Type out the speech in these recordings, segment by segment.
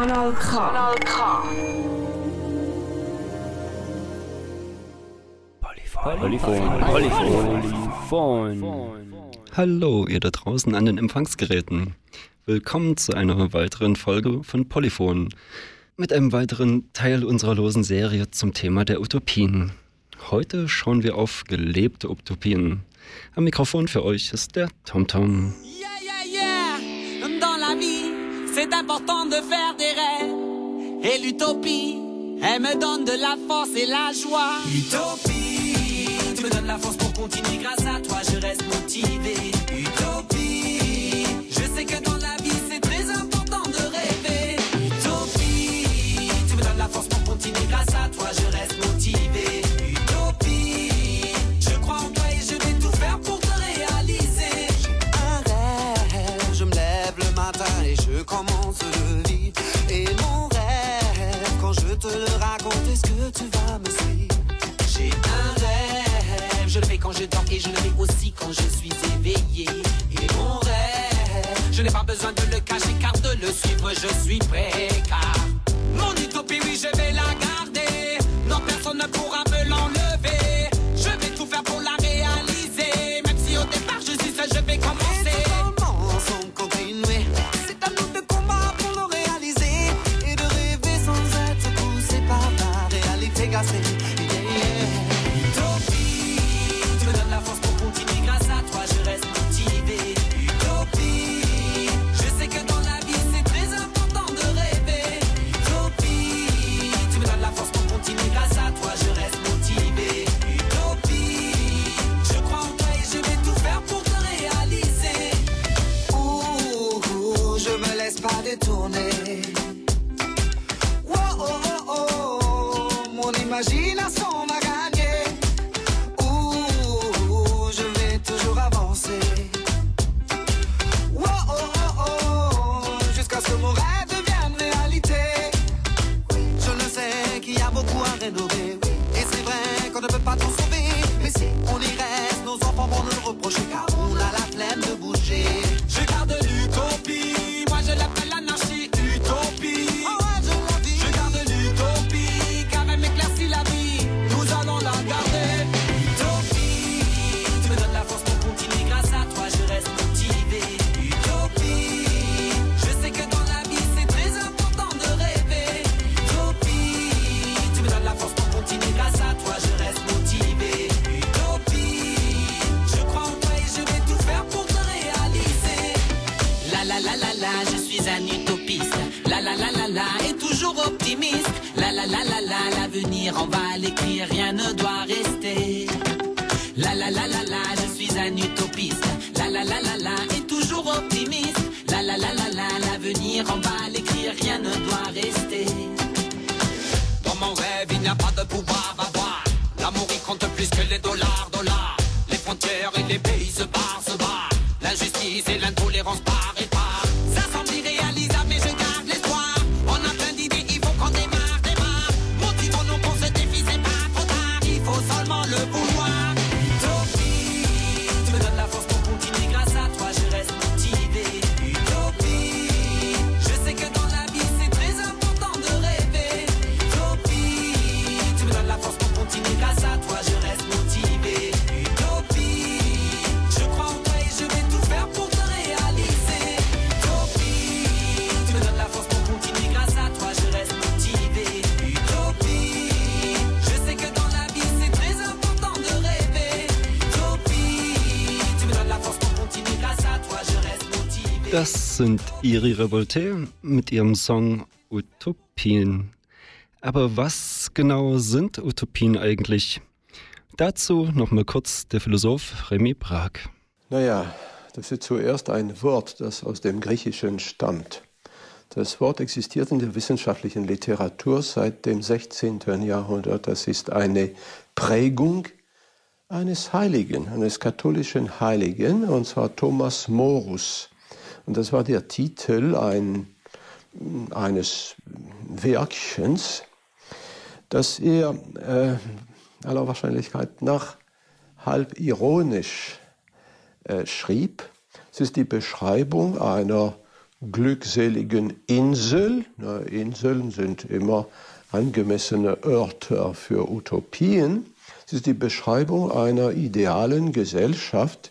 Kanal K. Kanal K. Polyphon. Polyphon. Hallo, ihr da draußen an den Empfangsgeräten. Willkommen zu einer weiteren Folge von Polyphon. Mit einem weiteren Teil unserer losen Serie zum Thema der Utopien. Heute schauen wir auf gelebte Utopien. Am Mikrofon für euch ist der TomTom. Yeah, yeah, yeah. C'est important de faire des rêves. Et l'utopie, elle me donne de la force et la joie. Utopie, tu me donnes la force pour continuer. Grâce à toi, je reste motivé. Utopie, je sais que dans la vie, c'est très important de rêver. Utopie, tu me donnes la force pour continuer. Grâce à toi, je reste motivé. Et mon rêve, quand je te le raconte, est-ce que tu vas me suivre? J'ai un rêve, je le fais quand je dors et je le fais aussi quand je suis éveillé. Et mon rêve, je n'ai pas besoin de le cacher car de le suivre, je suis prêt. Car Yeah. L'avenir on va l'écrire, rien ne doit rester. Dans mon rêve, il n'y a pas de pouvoir à voir. L'amour, il compte plus que les dollars, dollars. Les frontières et les pays se barrent, se barrent. L'injustice et l'intolérance sind Iri Revolte mit ihrem Song Utopien. Aber was genau sind Utopien eigentlich? Dazu nochmal kurz der Philosoph Remy Brag. Naja, das ist zuerst ein Wort, das aus dem Griechischen stammt. Das Wort existiert in der wissenschaftlichen Literatur seit dem 16. Jahrhundert. Das ist eine Prägung eines Heiligen, eines katholischen Heiligen, und zwar Thomas Morus. Und das war der Titel ein, eines Werkchens, das er äh, aller Wahrscheinlichkeit nach halb ironisch äh, schrieb. Es ist die Beschreibung einer glückseligen Insel. Na, Inseln sind immer angemessene Örter für Utopien. Es ist die Beschreibung einer idealen Gesellschaft,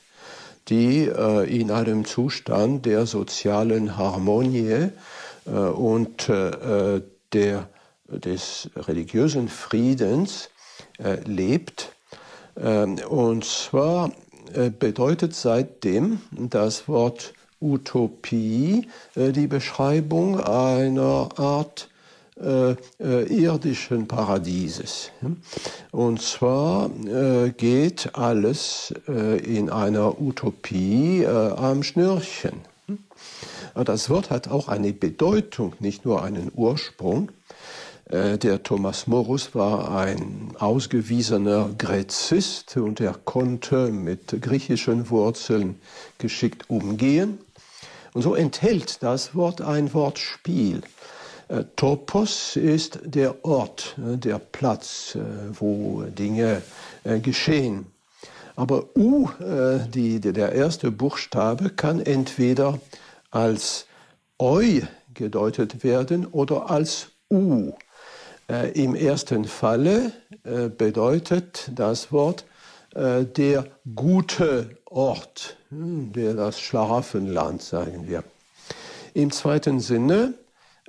die äh, in einem Zustand der sozialen Harmonie äh, und äh, der, des religiösen Friedens lebt. Ähm, und zwar bedeutet seitdem das Wort Utopie die Beschreibung einer Art äh, äh, irdischen Paradieses. Und zwar äh, geht alles äh, in einer Utopie äh, am Schnürchen. Das Wort hat auch eine Bedeutung, nicht nur einen Ursprung. Der Thomas Morus war ein ausgewiesener Gräzist und er konnte mit griechischen Wurzeln geschickt umgehen. Und so enthält das Wort ein Wortspiel. Äh, Topos ist der Ort, äh, der Platz, äh, wo Dinge geschehen. Aber U, die, der erste Buchstabe, kann entweder als Eu gedeutet werden oder als U. Im ersten Falle bedeutet das Wort der gute Ort, hm, der das Schlafenland, sagen wir. Im zweiten Sinne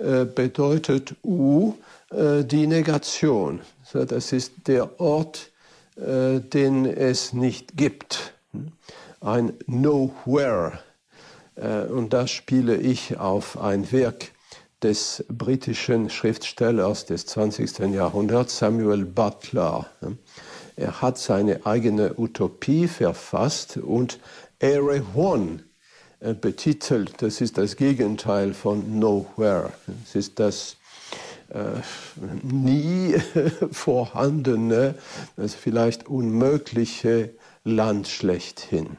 äh, bedeutet U äh, die Negation. Das ist der Ort, äh, den es nicht gibt. Ein Nowhere. Und da spiele ich auf ein Werk des britischen Schriftstellers des 20. Jahrhunderts, Samuel Butler. Er hat seine eigene Utopie verfasst und Ere One äh, betitelt. Das ist das Gegenteil von Nowhere. Es ist das äh, nie vorhandene, das vielleicht unmögliche Land schlechthin.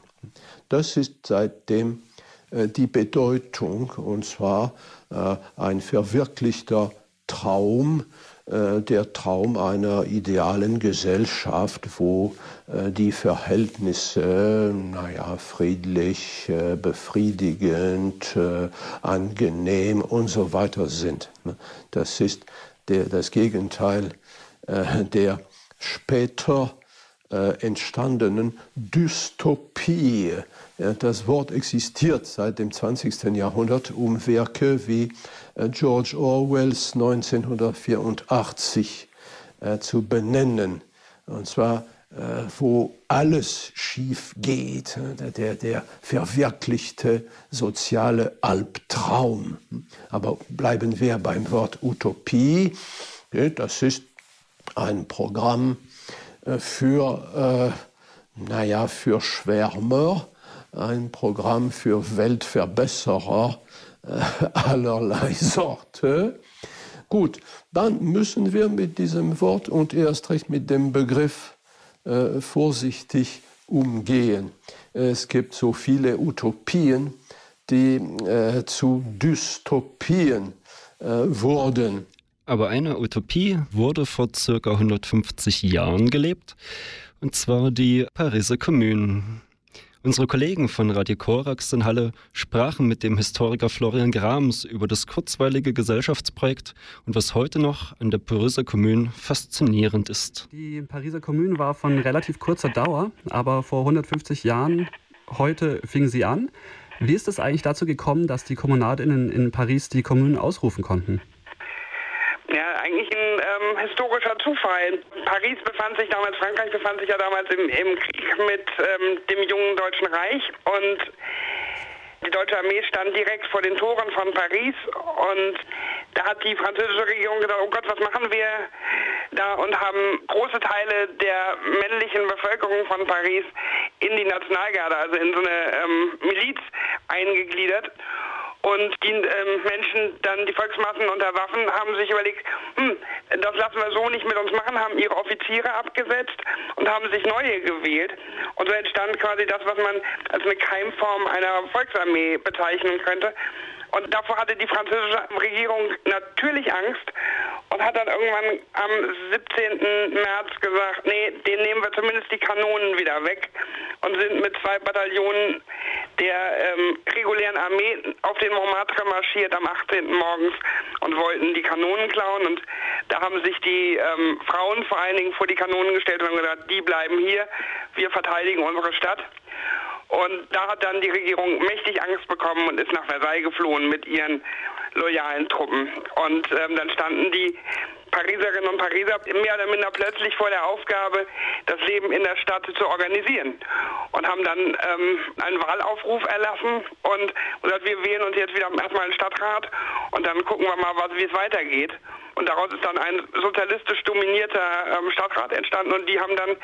Das ist seitdem äh, die Bedeutung, und zwar äh, ein verwirklichter Traum, äh, der Traum einer idealen Gesellschaft, wo äh, die Verhältnisse, naja, friedlich, äh, befriedigend, angenehm und so weiter sind. Ne? Das ist der, das Gegenteil der später entstandenen Dystopie. Das Wort existiert seit dem 20. Jahrhundert, um Werke wie äh, George Orwells 1984 äh, zu benennen. Und zwar, äh, wo alles schief geht, der, der verwirklichte soziale Albtraum. Aber bleiben wir beim Wort Utopie. Das ist ein Programm für, naja, für Schwärmer, ein Programm für Weltverbesserer, äh, allerlei Sorte. Gut, dann müssen wir mit diesem Wort und erst recht mit dem Begriff äh, vorsichtig umgehen. Es gibt so viele Utopien, die äh, zu Dystopien äh, wurden. Aber eine Utopie wurde vor circa 150 Jahren gelebt, und zwar die Pariser Kommune. Unsere Kollegen von Radio Korax in Halle sprachen mit dem Historiker Florian Grams über das kurzweilige Gesellschaftsprojekt und was heute noch an der Pariser Kommune faszinierend ist. Die Pariser Kommune war von relativ kurzer Dauer, aber vor 150 Jahren, heute fing sie an. Wie ist es eigentlich dazu gekommen, dass die KommunalInnen in Paris die Kommune ausrufen konnten? Ja, eigentlich ein ähm, historischer Zufall. Paris befand sich damals, Frankreich befand sich ja damals im, im Krieg mit ähm, dem jungen Deutschen Reich und die deutsche Armee stand direkt vor den Toren von Paris und da hat die französische Regierung gedacht, oh Gott, was machen wir da und haben große Teile der männlichen Bevölkerung von Paris in die Nationalgarde, also in so eine ähm, Miliz eingegliedert. Und die ähm, Menschen, dann die Volksmassen unter Waffen, haben sich überlegt, hm, das lassen wir so nicht mit uns machen, haben ihre Offiziere abgesetzt und haben sich neue gewählt. Und so entstand quasi das, was man als eine Keimform einer Volksarmee bezeichnen könnte. Und davor hatte die französische Regierung natürlich Angst und hat dann irgendwann am 17. März gesagt, nee, den nehmen wir zumindest die Kanonen wieder weg und sind mit zwei Bataillonen der ähm, regulären Armee auf den Montmartre marschiert am 18. morgens und wollten die Kanonen klauen. Und da haben sich die ähm, Frauen vor allen Dingen vor die Kanonen gestellt und haben gesagt, die bleiben hier, wir verteidigen unsere Stadt. Und da hat dann die Regierung mächtig Angst bekommen und ist nach Versailles geflohen mit ihren loyalen Truppen. Und ähm, dann standen die Pariserinnen und Pariser mehr oder minder plötzlich vor der Aufgabe, das Leben in der Stadt zu organisieren und haben dann ähm, einen Wahlaufruf erlassen und gesagt, wir wählen uns jetzt wieder erstmal einen Stadtrat und dann gucken wir mal, wie es weitergeht. Und daraus ist dann ein sozialistisch dominierter ähm, Stadtrat entstanden und die haben dann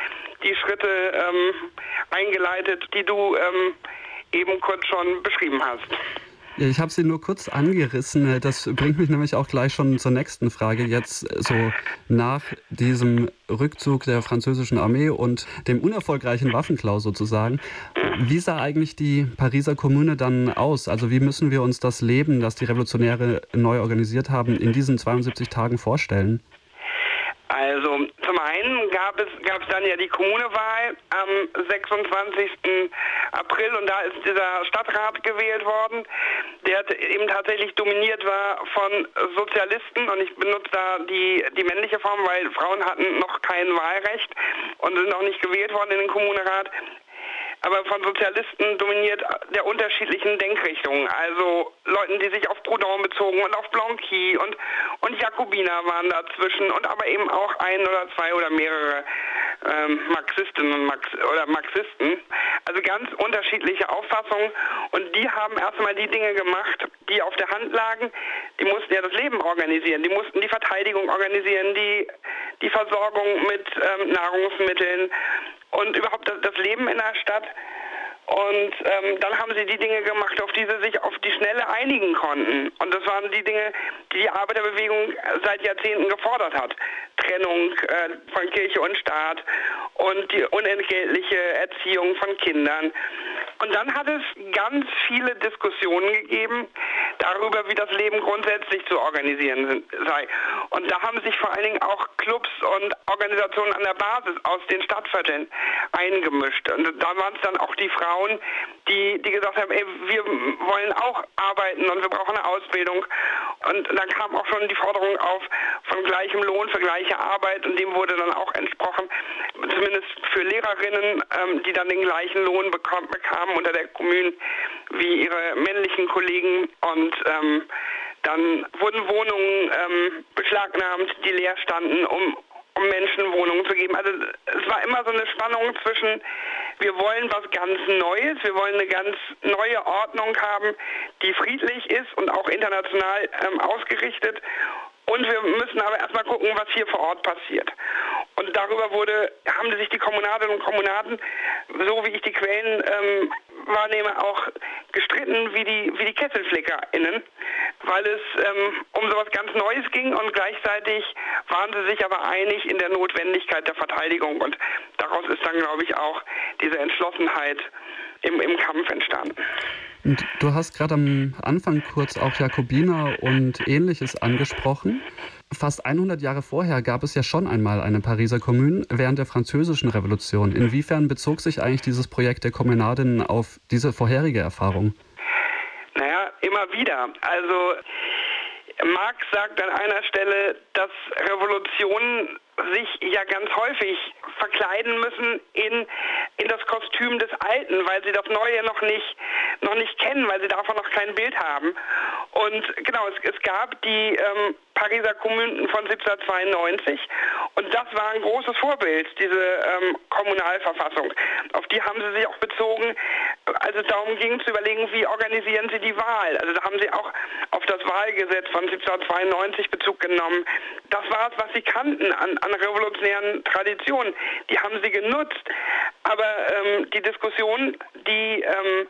die Schritte ähm, eingeleitet, die du ähm, eben kurz schon beschrieben hast. Ich habe sie nur kurz angerissen. Das bringt mich nämlich auch gleich schon zur nächsten Frage. Jetzt so nach diesem Rückzug der französischen Armee und dem unerfolgreichen Waffenklau sozusagen. Wie sah eigentlich die Pariser Kommune dann aus? Also wie müssen wir uns das Leben, das die Revolutionäre neu organisiert haben, in diesen 72 Tagen vorstellen? Also zum einen gab es, gab es dann ja die Kommunewahl am 26. April und da ist dieser Stadtrat gewählt worden, der eben tatsächlich dominiert war von Sozialisten und ich benutze da die, die männliche Form, weil Frauen hatten noch kein Wahlrecht und sind noch nicht gewählt worden in den Kommunerat aber von Sozialisten dominiert der unterschiedlichen Denkrichtungen. Also Leuten, die sich auf Proudhon bezogen und auf Blanqui und, und Jakobiner waren dazwischen und aber eben auch ein oder zwei oder mehrere ähm, Marxistinnen und Marx oder Marxisten. Also ganz unterschiedliche Auffassungen und die haben erstmal die Dinge gemacht, die auf der Hand lagen. Die mussten ja das Leben organisieren, die mussten die Verteidigung organisieren, die, die Versorgung mit ähm, Nahrungsmitteln und überhaupt das Leben in der Stadt. Und ähm, dann haben sie die Dinge gemacht, auf die sie sich auf die Schnelle einigen konnten. Und das waren die Dinge, die die Arbeiterbewegung seit Jahrzehnten gefordert hat. Trennung äh, von Kirche und Staat und die unentgeltliche Erziehung von Kindern. Und dann hat es ganz viele Diskussionen gegeben darüber, wie das Leben grundsätzlich zu organisieren sei. Und da haben sich vor allen Dingen auch Clubs und Organisationen an der Basis aus den Stadtvierteln eingemischt. Und da waren es dann auch die Frauen, die, die gesagt haben, ey, wir wollen auch arbeiten und wir brauchen eine Ausbildung. Und dann kam auch schon die Forderung auf von gleichem Lohn für gleiche Arbeit und dem wurde dann auch entsprochen, zumindest für Lehrerinnen, ähm, die dann den gleichen Lohn bekam, bekamen unter der Kommune wie ihre männlichen Kollegen und ähm, dann wurden Wohnungen ähm, beschlagnahmt, die leer standen, um, um Menschen Wohnungen zu geben. Also es war immer so eine Spannung zwischen, wir wollen was ganz Neues, wir wollen eine ganz neue Ordnung haben, die friedlich ist und auch international ähm, ausgerichtet. Und wir müssen aber erstmal gucken, was hier vor Ort passiert. Und darüber wurde, haben sich die Kommunadinnen und Kommunaden, so wie ich die Quellen ähm, wahrnehme, auch gestritten wie die, wie die KesselflickerInnen, weil es ähm, um sowas ganz Neues ging und gleichzeitig waren sie sich aber einig in der Notwendigkeit der Verteidigung und daraus ist dann, glaube ich, auch diese Entschlossenheit im, im Kampf entstanden. Und du hast gerade am Anfang kurz auch Jakobiner und ähnliches angesprochen. Fast 100 Jahre vorher gab es ja schon einmal eine Pariser Kommune während der Französischen Revolution. Inwiefern bezog sich eigentlich dieses Projekt der Kommunadinnen auf diese vorherige Erfahrung? Immer wieder. Also Marx sagt an einer Stelle, dass Revolutionen sich ja ganz häufig verkleiden müssen in, in das Kostüm des Alten, weil sie das Neue noch nicht, noch nicht kennen, weil sie davon noch kein Bild haben. Und genau, es, es gab die ähm, Pariser Kommunen von 1792 und das war ein großes Vorbild, diese ähm, Kommunalverfassung. Auf die haben sie sich auch bezogen, als es darum ging zu überlegen, wie organisieren sie die Wahl. Also da haben sie auch auf das Wahlgesetz von 1792 Bezug genommen. Das war es, was sie kannten an, an revolutionären Traditionen. Die haben sie genutzt. Aber ähm, die Diskussion, die ähm,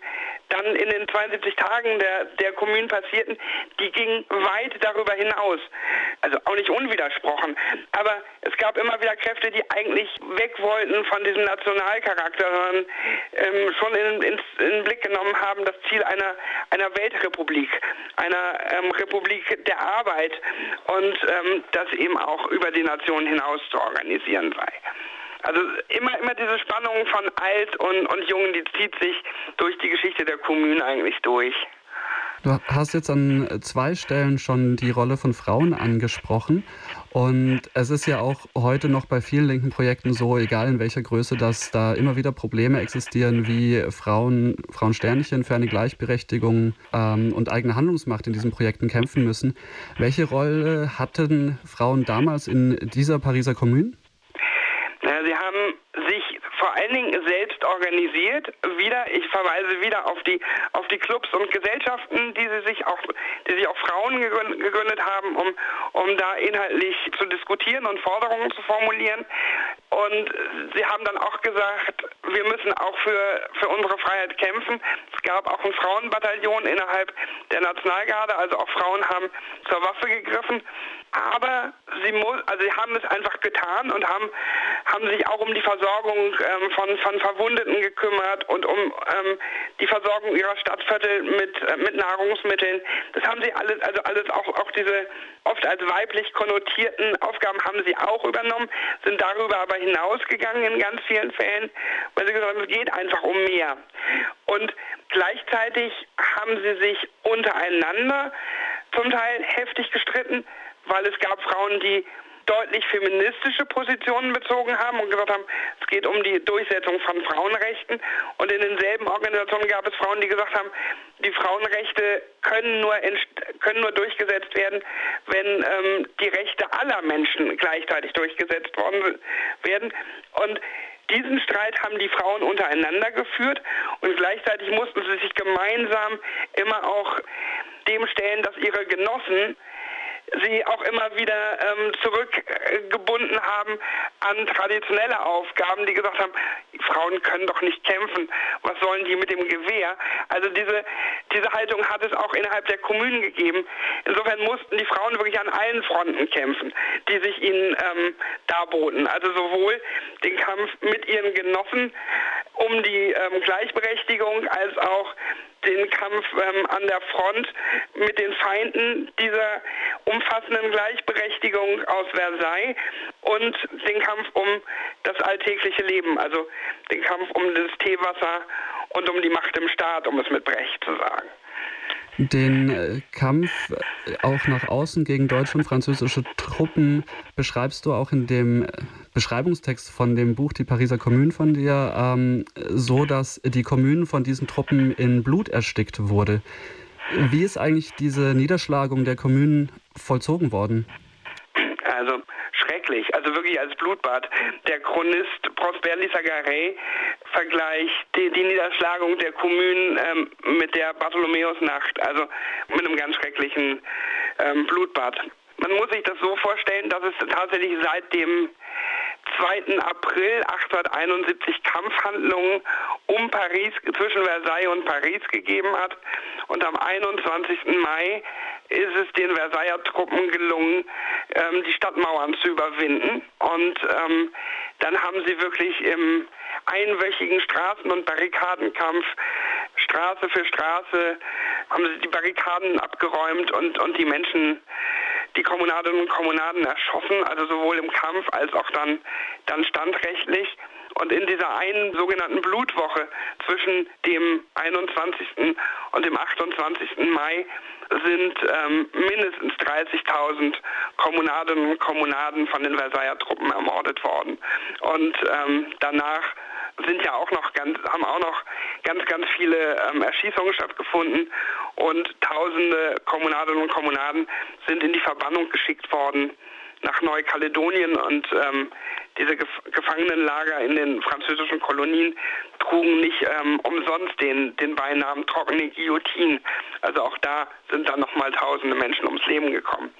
dann in den 72 Tagen der, der Kommunen passierten, die ging weit darüber hinaus. Also auch nicht unwidersprochen. Aber es gab immer wieder Kräfte, die eigentlich weg wollten von diesem Nationalcharakter, sondern ähm, schon in, in, in, den Blick genommen haben, das Ziel einer, einer Weltrepublik, einer ähm, Republik der Arbeit und ähm, das eben auch über die Nation hinaus zu organisieren sei. Also immer, immer diese Spannung von alt und, und jung, die zieht sich durch die Geschichte der Kommunen eigentlich durch. Du hast jetzt an zwei Stellen schon die Rolle von Frauen angesprochen. Und es ist ja auch heute noch bei vielen linken Projekten so, egal in welcher Größe, dass da immer wieder Probleme existieren, wie Frauen, Frauensternchen für eine Gleichberechtigung ähm, und eigene Handlungsmacht in diesen Projekten kämpfen müssen. Welche Rolle hatten Frauen damals in dieser Pariser Kommune? Ja, sie haben sich vor allen Dingen selbst organisiert. Wieder, ich verweise wieder auf die auf die Clubs und Gesellschaften, die sie sich auch, die sich auch Frauen gegründet haben, um um da inhaltlich zu diskutieren und Forderungen zu formulieren. Und sie haben dann auch gesagt, wir müssen auch für für unsere Freiheit kämpfen. Es gab auch ein Frauenbataillon innerhalb der Nationalgarde, also auch Frauen haben zur Waffe gegriffen. Aber sie muss, also sie haben es einfach getan und haben haben sich auch um die Versorgung ähm, von, von Verwundeten gekümmert und um ähm, die Versorgung ihrer Stadtviertel mit, äh, mit Nahrungsmitteln. Das haben sie alles, also alles auch, auch diese oft als weiblich konnotierten Aufgaben haben sie auch übernommen, sind darüber aber hinausgegangen in ganz vielen Fällen, weil sie gesagt haben, es geht einfach um mehr. Und gleichzeitig haben sie sich untereinander zum Teil heftig gestritten, weil es gab Frauen, die deutlich feministische Positionen bezogen haben und gesagt haben, es geht um die Durchsetzung von Frauenrechten. Und in denselben Organisationen gab es Frauen, die gesagt haben, die Frauenrechte können nur, können nur durchgesetzt werden, wenn ähm, die Rechte aller Menschen gleichzeitig durchgesetzt worden werden. Und diesen Streit haben die Frauen untereinander geführt und gleichzeitig mussten sie sich gemeinsam immer auch dem stellen, dass ihre Genossen sie auch immer wieder ähm, zurückgebunden haben an traditionelle Aufgaben, die gesagt haben, Frauen können doch nicht kämpfen, was sollen die mit dem Gewehr? Also diese, diese Haltung hat es auch innerhalb der Kommunen gegeben. Insofern mussten die Frauen wirklich an allen Fronten kämpfen, die sich ihnen ähm, darboten. Also sowohl den Kampf mit ihren Genossen um die ähm, Gleichberechtigung als auch den Kampf ähm, an der Front mit den Feinden dieser umfassenden Gleichberechtigung aus Versailles und den Kampf um das alltägliche Leben, also den Kampf um das Teewasser und um die Macht im Staat, um es mit Brecht zu sagen. Den äh, Kampf äh, auch nach außen gegen deutsche und französische Truppen beschreibst du auch in dem äh, Beschreibungstext von dem Buch Die Pariser Kommune von dir ähm, so, dass die Kommune von diesen Truppen in Blut erstickt wurde. Wie ist eigentlich diese Niederschlagung der Kommunen vollzogen worden? Also schrecklich, also wirklich als Blutbad. Der Chronist Prosper Lissagaray vergleicht die, die, Niederschlagung der Kommunen ähm, mit der Bartholomäusnacht, also mit einem ganz schrecklichen ähm, Blutbad. Man muss sich das so vorstellen, dass es tatsächlich seit dem 2. April 1871 Kampfhandlungen um Paris, zwischen Versailles und Paris gegeben hat. Und am 21. Mai ist es den Versailler Truppen gelungen, ähm, die Stadtmauern zu überwinden. Und ähm, dann haben sie wirklich im einwöchigen Straßen- und Barrikadenkampf Straße für Straße haben sie die Barrikaden abgeräumt und, und die Menschen die Kommunadinnen und Kommunaden erschossen, also sowohl im Kampf als auch dann, dann standrechtlich. Und in dieser einen sogenannten Blutwoche zwischen dem 21. und dem 28. Mai sind ähm, mindestens 30.000 Kommunadinnen und Kommunaden von den Versailler Truppen ermordet worden. Und ähm, danach sind ja auch noch ganz, haben auch noch ganz, ganz viele ähm, Erschießungen stattgefunden. Und tausende Kommunadinnen und Kommunaden sind in die Verbannung geschickt worden nach Neukaledonien und ähm, diese Gef Gefangenenlager in den französischen Kolonien trugen nicht ähm, umsonst den, den Beinamen trockene Guillotine. Also auch da sind dann nochmal tausende Menschen ums Leben gekommen.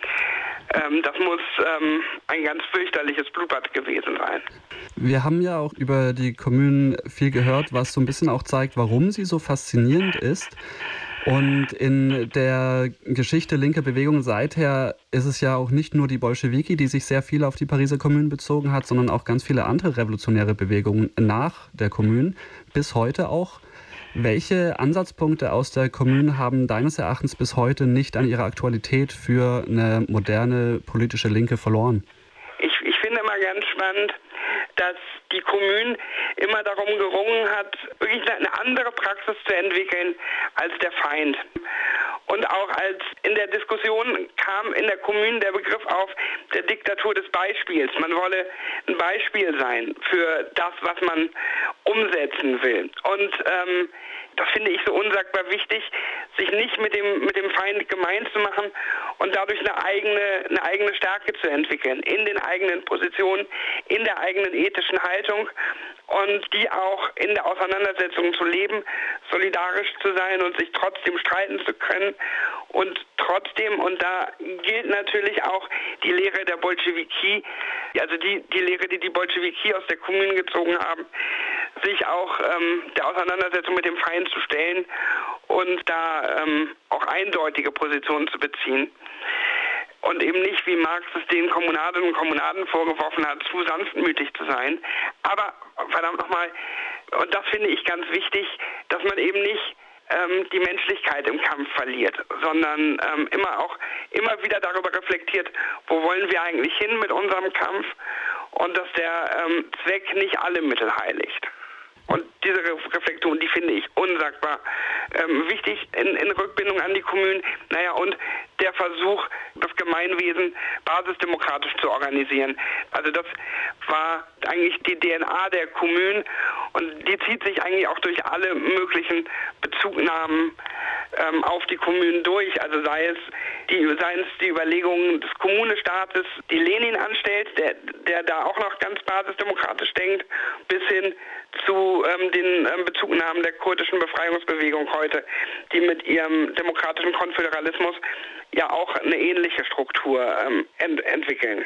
Ähm, das muss ähm, ein ganz fürchterliches Blutbad gewesen sein. Wir haben ja auch über die Kommunen viel gehört, was so ein bisschen auch zeigt, warum sie so faszinierend ist. Und in der Geschichte linker Bewegung seither ist es ja auch nicht nur die Bolschewiki, die sich sehr viel auf die Pariser Kommune bezogen hat, sondern auch ganz viele andere revolutionäre Bewegungen nach der Kommune, bis heute auch. Welche Ansatzpunkte aus der Kommune haben deines Erachtens bis heute nicht an ihrer Aktualität für eine moderne politische Linke verloren? Ich, ich finde immer ganz spannend, dass die Kommune immer darum gerungen hat, wirklich eine andere Praxis zu entwickeln als der Feind. Und auch als in der Diskussion kam in der Kommune der Begriff auf der Diktatur des Beispiels. Man wolle ein Beispiel sein für das, was man umsetzen will. Und ähm, das finde ich so unsagbar wichtig, sich nicht mit dem, mit dem Feind gemein zu machen und dadurch eine eigene, eine eigene Stärke zu entwickeln in den eigenen Positionen, in der eigenen ethischen Haltung und die auch in der Auseinandersetzung zu leben, solidarisch zu sein und sich trotzdem streiten zu können. Und trotzdem, und da gilt natürlich auch die Lehre der Bolschewiki, also die, die Lehre, die die Bolschewiki aus der Kommune gezogen haben, sich auch ähm, der Auseinandersetzung mit dem Feind zu stellen und da ähm, auch eindeutige Positionen zu beziehen und eben nicht, wie Marx es den Kommunadinnen und Kommunaden vorgeworfen hat, zu sanftmütig zu sein. Aber verdammt nochmal, und das finde ich ganz wichtig, dass man eben nicht ähm, die Menschlichkeit im Kampf verliert, sondern ähm, immer auch immer wieder darüber reflektiert, wo wollen wir eigentlich hin mit unserem Kampf und dass der ähm, Zweck nicht alle Mittel heiligt. Und diese Reflexion, die finde ich unsagbar ähm, wichtig in, in, Rückbindung an die Kommunen. Naja, und der Versuch, das Gemeinwesen basisdemokratisch zu organisieren. Also das war eigentlich die DNA der Kommunen und die zieht sich eigentlich auch durch alle möglichen Bezugnahmen ähm, auf die Kommunen durch. Also sei es die, seien es die Überlegungen des Kommunestaates, die Lenin anstellt, der, der da auch noch ganz basisdemokratisch denkt, ähm, den ähm, Bezugnahmen der kurdischen Befreiungsbewegung heute, die mit ihrem demokratischen Konföderalismus ja auch eine ähnliche Struktur ähm, ent entwickeln.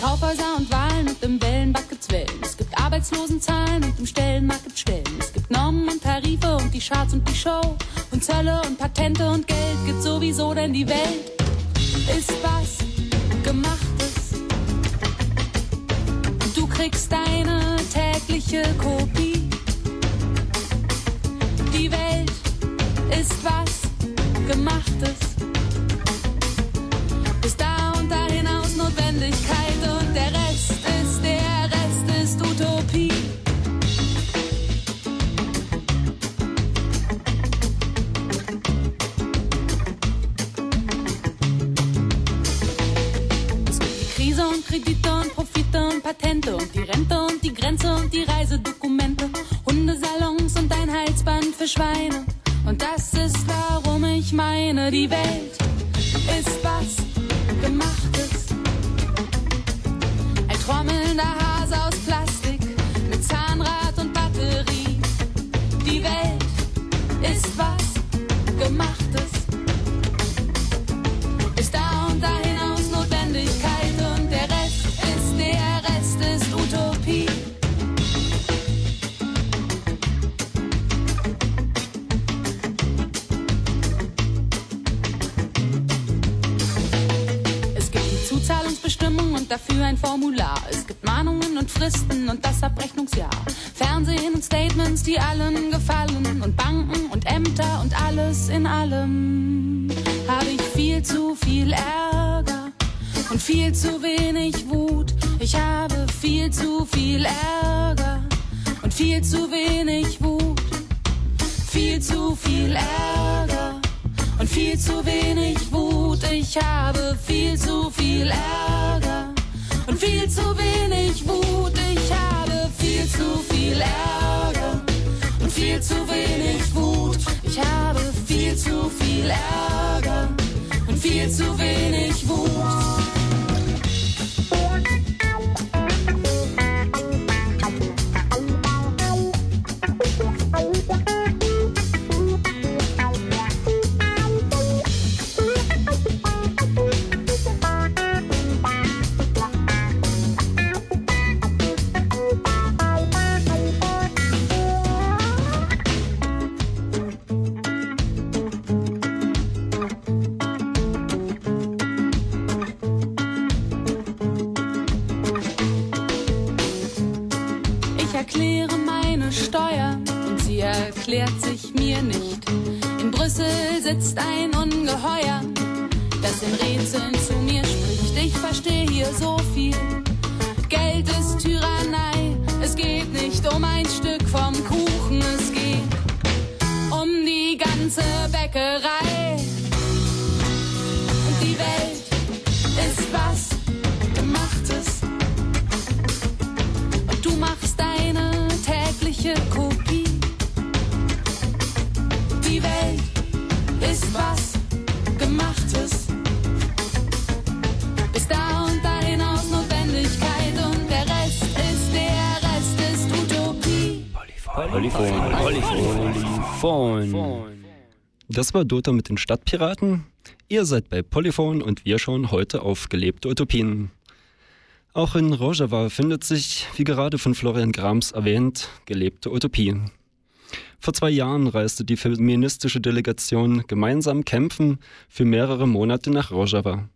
Kaufhäuser und Wahlen und im Wellenbuckets Wellen. Es gibt Arbeitslosenzahlen und im Stellenmarkt Stellen. Es Normen und Tarife und die Charts und die Show. Und Zölle und Patente und Geld gibt sowieso, denn die Welt ist was Gemachtes. Du kriegst deine tägliche Kopie. Die Welt ist was Gemachtes. Bis da und da hinaus Notwendigkeit und die Grenze und die Reisedokumente, Hundesalons und ein Halsband für Schweine. Und das ist, warum ich meine, die Welt ist was Gemachtes. Ein trommelnder Hase aus Plastik mit Zahnrad und Batterie. Die Welt ist was Gemachtes. Ein Formular. Es gibt Mahnungen und Fristen und das Abrechnungsjahr. Fernsehen und Statements, die allen gefallen. Und Banken und Ämter und alles in allem. Habe ich viel zu viel Ärger und viel zu wenig Wut. Ich habe viel zu viel Ärger und viel zu wenig Wut. Viel zu viel Ärger und viel zu wenig Wut. Ich habe viel zu viel Ärger und viel zu wenig Wut. Ich habe viel zu viel Ärger und viel zu wenig Wut. Ich habe viel zu viel Ärger und viel zu wenig Wut. Brüssel sitzt ein Ungeheuer, das in Rätseln zu mir spricht. Ich verstehe hier so viel. Geld ist Tyrannei, es geht nicht um ein Stück vom Kuchen, es geht um die ganze Bäckerei. Und die Welt ist was Gemachtes. Und du machst deine tägliche Kopie. Was Gemachtes. Bis da und da hinaus Notwendigkeit und der Rest ist der Rest ist Utopie. Polyphon, Polyphon, Polyphon. Das war Dota mit den Stadtpiraten. Ihr seid bei Polyphon und wir schauen heute auf gelebte Utopien. Auch in Rojava findet sich, wie gerade von Florian Grams erwähnt, gelebte Utopie. Vor zwei Jahren reiste die feministische Delegation Gemeinsam kämpfen für mehrere Monate nach Rojava.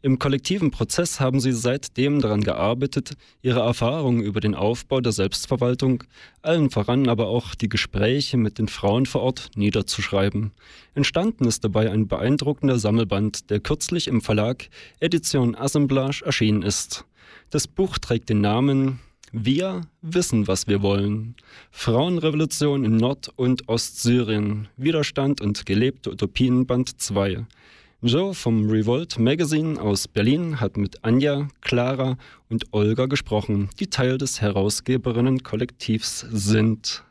Im kollektiven Prozess haben sie seitdem daran gearbeitet, ihre Erfahrungen über den Aufbau der Selbstverwaltung, allen voran aber auch die Gespräche mit den Frauen vor Ort niederzuschreiben. Entstanden ist dabei ein beeindruckender Sammelband, der kürzlich im Verlag Edition Assemblage erschienen ist. Das Buch trägt den Namen Wir wissen, was wir wollen. Frauenrevolution in Nord- und Ostsyrien. Widerstand und gelebte Utopien Band 2. Joe vom Revolt Magazine aus Berlin hat mit Anja, Clara und Olga gesprochen, die Teil des Herausgeberinnen-Kollektivs sind.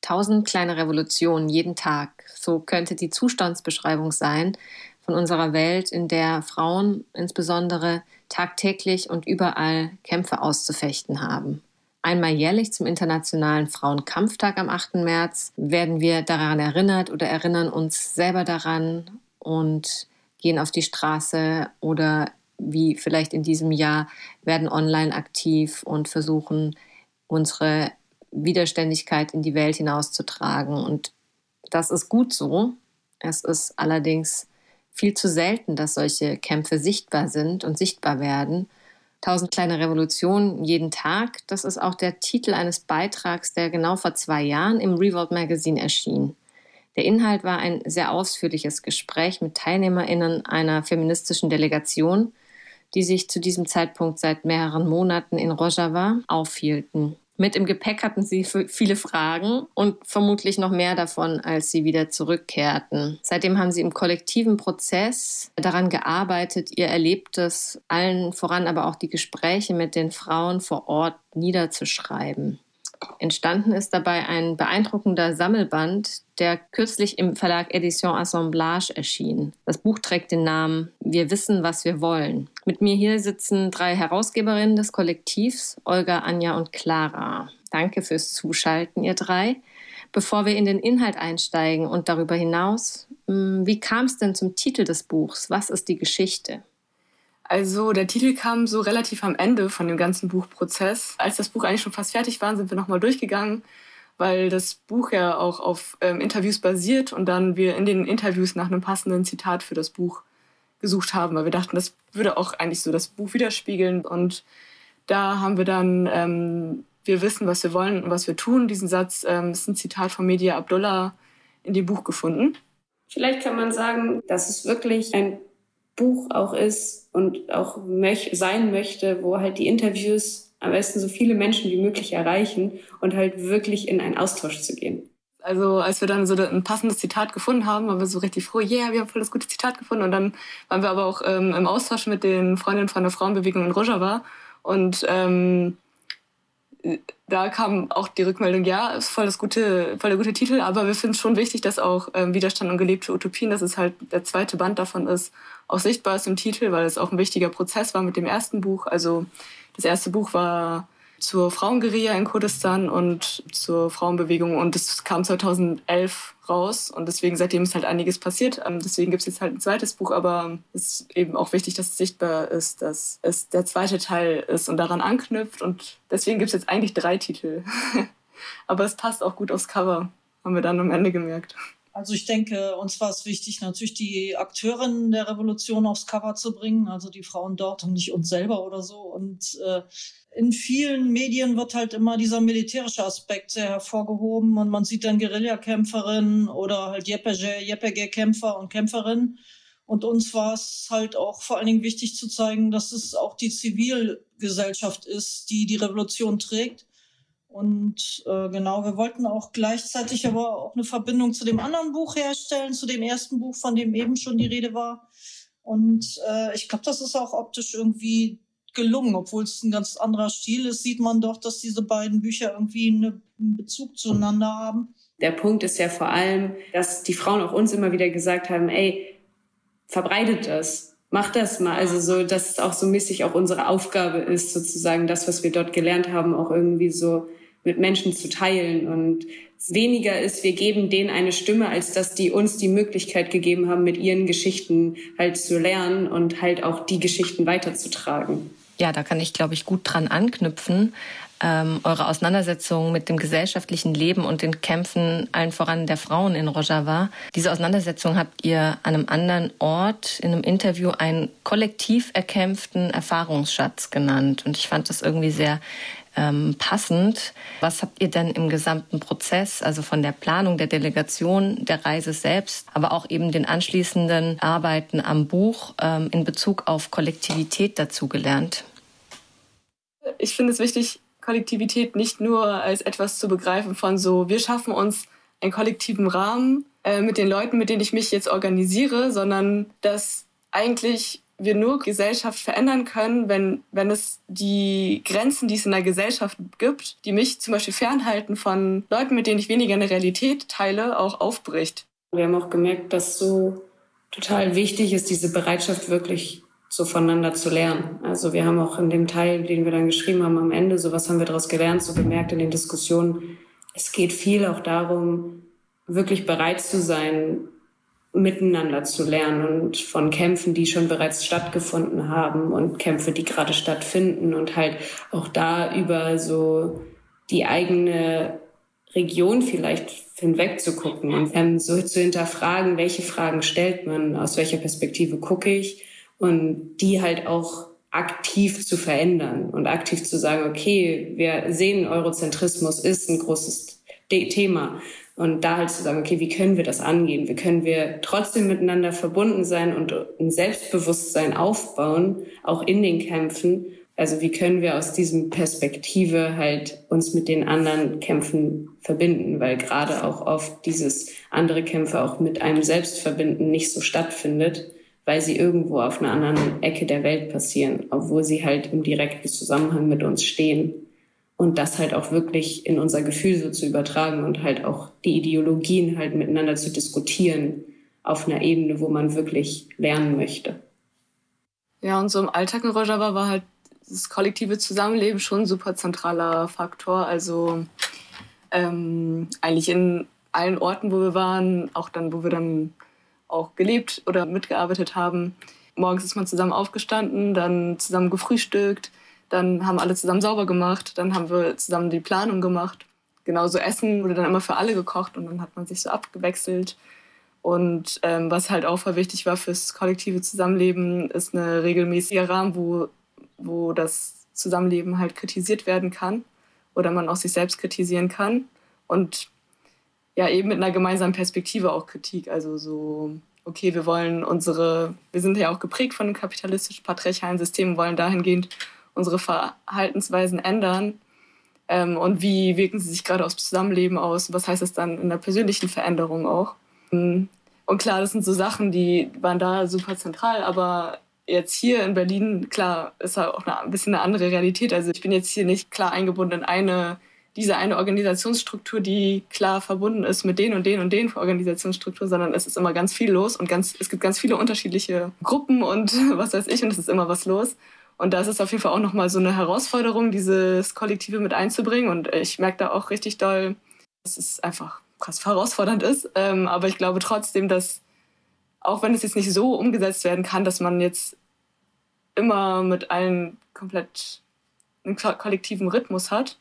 Tausend kleine Revolutionen jeden Tag. So könnte die Zustandsbeschreibung sein von unserer Welt, in der Frauen insbesondere tagtäglich und überall Kämpfe auszufechten haben. Einmal jährlich zum Internationalen Frauenkampftag am 8. März werden wir daran erinnert oder erinnern uns selber daran und gehen auf die Straße oder wie vielleicht in diesem Jahr werden online aktiv und versuchen unsere Widerständigkeit in die Welt hinauszutragen. Und das ist gut so. Es ist allerdings viel zu selten, dass solche Kämpfe sichtbar sind und sichtbar werden. Tausend kleine Revolutionen jeden Tag, das ist auch der Titel eines Beitrags, der genau vor zwei Jahren im Revolt Magazine erschien. Der Inhalt war ein sehr ausführliches Gespräch mit TeilnehmerInnen einer feministischen Delegation, die sich zu diesem Zeitpunkt seit mehreren Monaten in Rojava aufhielten. Mit im Gepäck hatten sie viele Fragen und vermutlich noch mehr davon, als sie wieder zurückkehrten. Seitdem haben sie im kollektiven Prozess daran gearbeitet, ihr Erlebtes, allen voran aber auch die Gespräche mit den Frauen vor Ort niederzuschreiben. Entstanden ist dabei ein beeindruckender Sammelband, der kürzlich im Verlag Edition Assemblage erschien. Das Buch trägt den Namen Wir wissen, was wir wollen. Mit mir hier sitzen drei Herausgeberinnen des Kollektivs, Olga, Anja und Clara. Danke fürs Zuschalten, ihr drei. Bevor wir in den Inhalt einsteigen und darüber hinaus, hm, wie kam es denn zum Titel des Buchs? Was ist die Geschichte? Also der Titel kam so relativ am Ende von dem ganzen Buchprozess. Als das Buch eigentlich schon fast fertig war, sind wir nochmal durchgegangen, weil das Buch ja auch auf ähm, Interviews basiert und dann wir in den Interviews nach einem passenden Zitat für das Buch gesucht haben, weil wir dachten, das würde auch eigentlich so das Buch widerspiegeln. Und da haben wir dann ähm, Wir wissen, was wir wollen und was wir tun. Diesen Satz ähm, ist ein Zitat von Media Abdullah in dem Buch gefunden. Vielleicht kann man sagen, dass es wirklich ein Buch auch ist und auch möch sein möchte, wo halt die Interviews am besten so viele Menschen wie möglich erreichen und halt wirklich in einen Austausch zu gehen. Also als wir dann so ein passendes Zitat gefunden haben, waren wir so richtig froh, yeah, wir haben voll das gute Zitat gefunden. Und dann waren wir aber auch ähm, im Austausch mit den Freundinnen von der Frauenbewegung in Rojava. Und ähm, da kam auch die Rückmeldung, ja, ist voll, das gute, voll der gute Titel, aber wir finden es schon wichtig, dass auch ähm, Widerstand und gelebte Utopien, dass es halt der zweite Band davon ist, auch sichtbar ist im Titel, weil es auch ein wichtiger Prozess war mit dem ersten Buch. Also das erste Buch war zur Frauenguerilla in Kurdistan und zur Frauenbewegung und es kam 2011 raus und deswegen seitdem ist halt einiges passiert. Ähm, deswegen gibt es jetzt halt ein zweites Buch, aber es ist eben auch wichtig, dass es sichtbar ist, dass es der zweite Teil ist und daran anknüpft und deswegen gibt es jetzt eigentlich drei Titel. aber es passt auch gut aufs Cover, haben wir dann am Ende gemerkt. Also ich denke, uns war es wichtig, natürlich die Akteurinnen der Revolution aufs Cover zu bringen, also die Frauen dort und nicht uns selber oder so. Und äh, in vielen Medien wird halt immer dieser militärische Aspekt sehr hervorgehoben und man sieht dann Guerillakämpferinnen oder halt JPG-Kämpfer und Kämpferinnen. Und uns war es halt auch vor allen Dingen wichtig zu zeigen, dass es auch die Zivilgesellschaft ist, die die Revolution trägt und äh, genau, wir wollten auch gleichzeitig aber auch eine Verbindung zu dem anderen Buch herstellen, zu dem ersten Buch, von dem eben schon die Rede war. Und äh, ich glaube, das ist auch optisch irgendwie gelungen, obwohl es ein ganz anderer Stil ist, sieht man doch, dass diese beiden Bücher irgendwie eine, einen Bezug zueinander haben. Der Punkt ist ja vor allem, dass die Frauen auch uns immer wieder gesagt haben, ey, verbreitet das, mach das mal. Also so, dass es auch so mäßig auch unsere Aufgabe ist, sozusagen das, was wir dort gelernt haben, auch irgendwie so mit Menschen zu teilen und weniger ist, wir geben denen eine Stimme, als dass die uns die Möglichkeit gegeben haben, mit ihren Geschichten halt zu lernen und halt auch die Geschichten weiterzutragen. Ja, da kann ich, glaube ich, gut dran anknüpfen. Ähm, eure Auseinandersetzung mit dem gesellschaftlichen Leben und den Kämpfen allen voran der Frauen in Rojava. Diese Auseinandersetzung habt ihr an einem anderen Ort in einem Interview einen kollektiv erkämpften Erfahrungsschatz genannt. Und ich fand das irgendwie sehr ähm, passend. Was habt ihr denn im gesamten Prozess, also von der Planung der Delegation, der Reise selbst, aber auch eben den anschließenden Arbeiten am Buch ähm, in Bezug auf Kollektivität dazu gelernt? Ich finde es wichtig, Kollektivität nicht nur als etwas zu begreifen von so, wir schaffen uns einen kollektiven Rahmen äh, mit den Leuten, mit denen ich mich jetzt organisiere, sondern dass eigentlich wir nur Gesellschaft verändern können, wenn, wenn es die Grenzen, die es in der Gesellschaft gibt, die mich zum Beispiel fernhalten von Leuten, mit denen ich weniger eine Realität teile, auch aufbricht. Wir haben auch gemerkt, dass so total wichtig ist, diese Bereitschaft wirklich so voneinander zu lernen. Also wir haben auch in dem Teil, den wir dann geschrieben haben am Ende, so was haben wir daraus gelernt, so gemerkt in den Diskussionen, es geht viel auch darum, wirklich bereit zu sein, miteinander zu lernen und von Kämpfen, die schon bereits stattgefunden haben und Kämpfe, die gerade stattfinden und halt auch da über so die eigene Region vielleicht hinweg zu gucken und ähm, so zu hinterfragen, welche Fragen stellt man, aus welcher Perspektive gucke ich und die halt auch aktiv zu verändern und aktiv zu sagen, okay, wir sehen, Eurozentrismus ist ein großes Thema und da halt zu sagen, okay, wie können wir das angehen? Wie können wir trotzdem miteinander verbunden sein und ein Selbstbewusstsein aufbauen, auch in den Kämpfen? Also wie können wir aus diesem Perspektive halt uns mit den anderen Kämpfen verbinden? Weil gerade auch oft dieses andere Kämpfe auch mit einem selbst verbinden nicht so stattfindet, weil sie irgendwo auf einer anderen Ecke der Welt passieren, obwohl sie halt im direkten Zusammenhang mit uns stehen und das halt auch wirklich in unser Gefühl so zu übertragen und halt auch die Ideologien halt miteinander zu diskutieren auf einer Ebene, wo man wirklich lernen möchte. Ja, und so im Alltag in Rojava war halt das kollektive Zusammenleben schon ein super zentraler Faktor. Also ähm, eigentlich in allen Orten, wo wir waren, auch dann, wo wir dann auch gelebt oder mitgearbeitet haben. Morgens ist man zusammen aufgestanden, dann zusammen gefrühstückt, dann haben alle zusammen sauber gemacht, dann haben wir zusammen die Planung gemacht. Genauso Essen wurde dann immer für alle gekocht und dann hat man sich so abgewechselt. Und ähm, was halt auch voll wichtig war fürs kollektive Zusammenleben, ist ein regelmäßiger Rahmen, wo, wo das Zusammenleben halt kritisiert werden kann oder man auch sich selbst kritisieren kann. Und ja, eben mit einer gemeinsamen Perspektive auch Kritik. Also so, okay, wir wollen unsere, wir sind ja auch geprägt von einem kapitalistisch-patriarchalen System, wollen dahingehend unsere Verhaltensweisen ändern ähm, und wie wirken sie sich gerade aufs Zusammenleben aus? Was heißt das dann in der persönlichen Veränderung auch? Und klar, das sind so Sachen, die waren da super zentral, aber jetzt hier in Berlin, klar, ist halt auch eine, ein bisschen eine andere Realität. Also ich bin jetzt hier nicht klar eingebunden in eine, diese eine Organisationsstruktur, die klar verbunden ist mit den und den und den Organisationsstruktur, sondern es ist immer ganz viel los und ganz, es gibt ganz viele unterschiedliche Gruppen und was weiß ich und es ist immer was los. Und da ist es auf jeden Fall auch nochmal so eine Herausforderung, dieses Kollektive mit einzubringen. Und ich merke da auch richtig doll, dass es einfach krass herausfordernd ist. Ähm, aber ich glaube trotzdem, dass auch wenn es jetzt nicht so umgesetzt werden kann, dass man jetzt immer mit allen komplett einen kollektiven Rhythmus hat,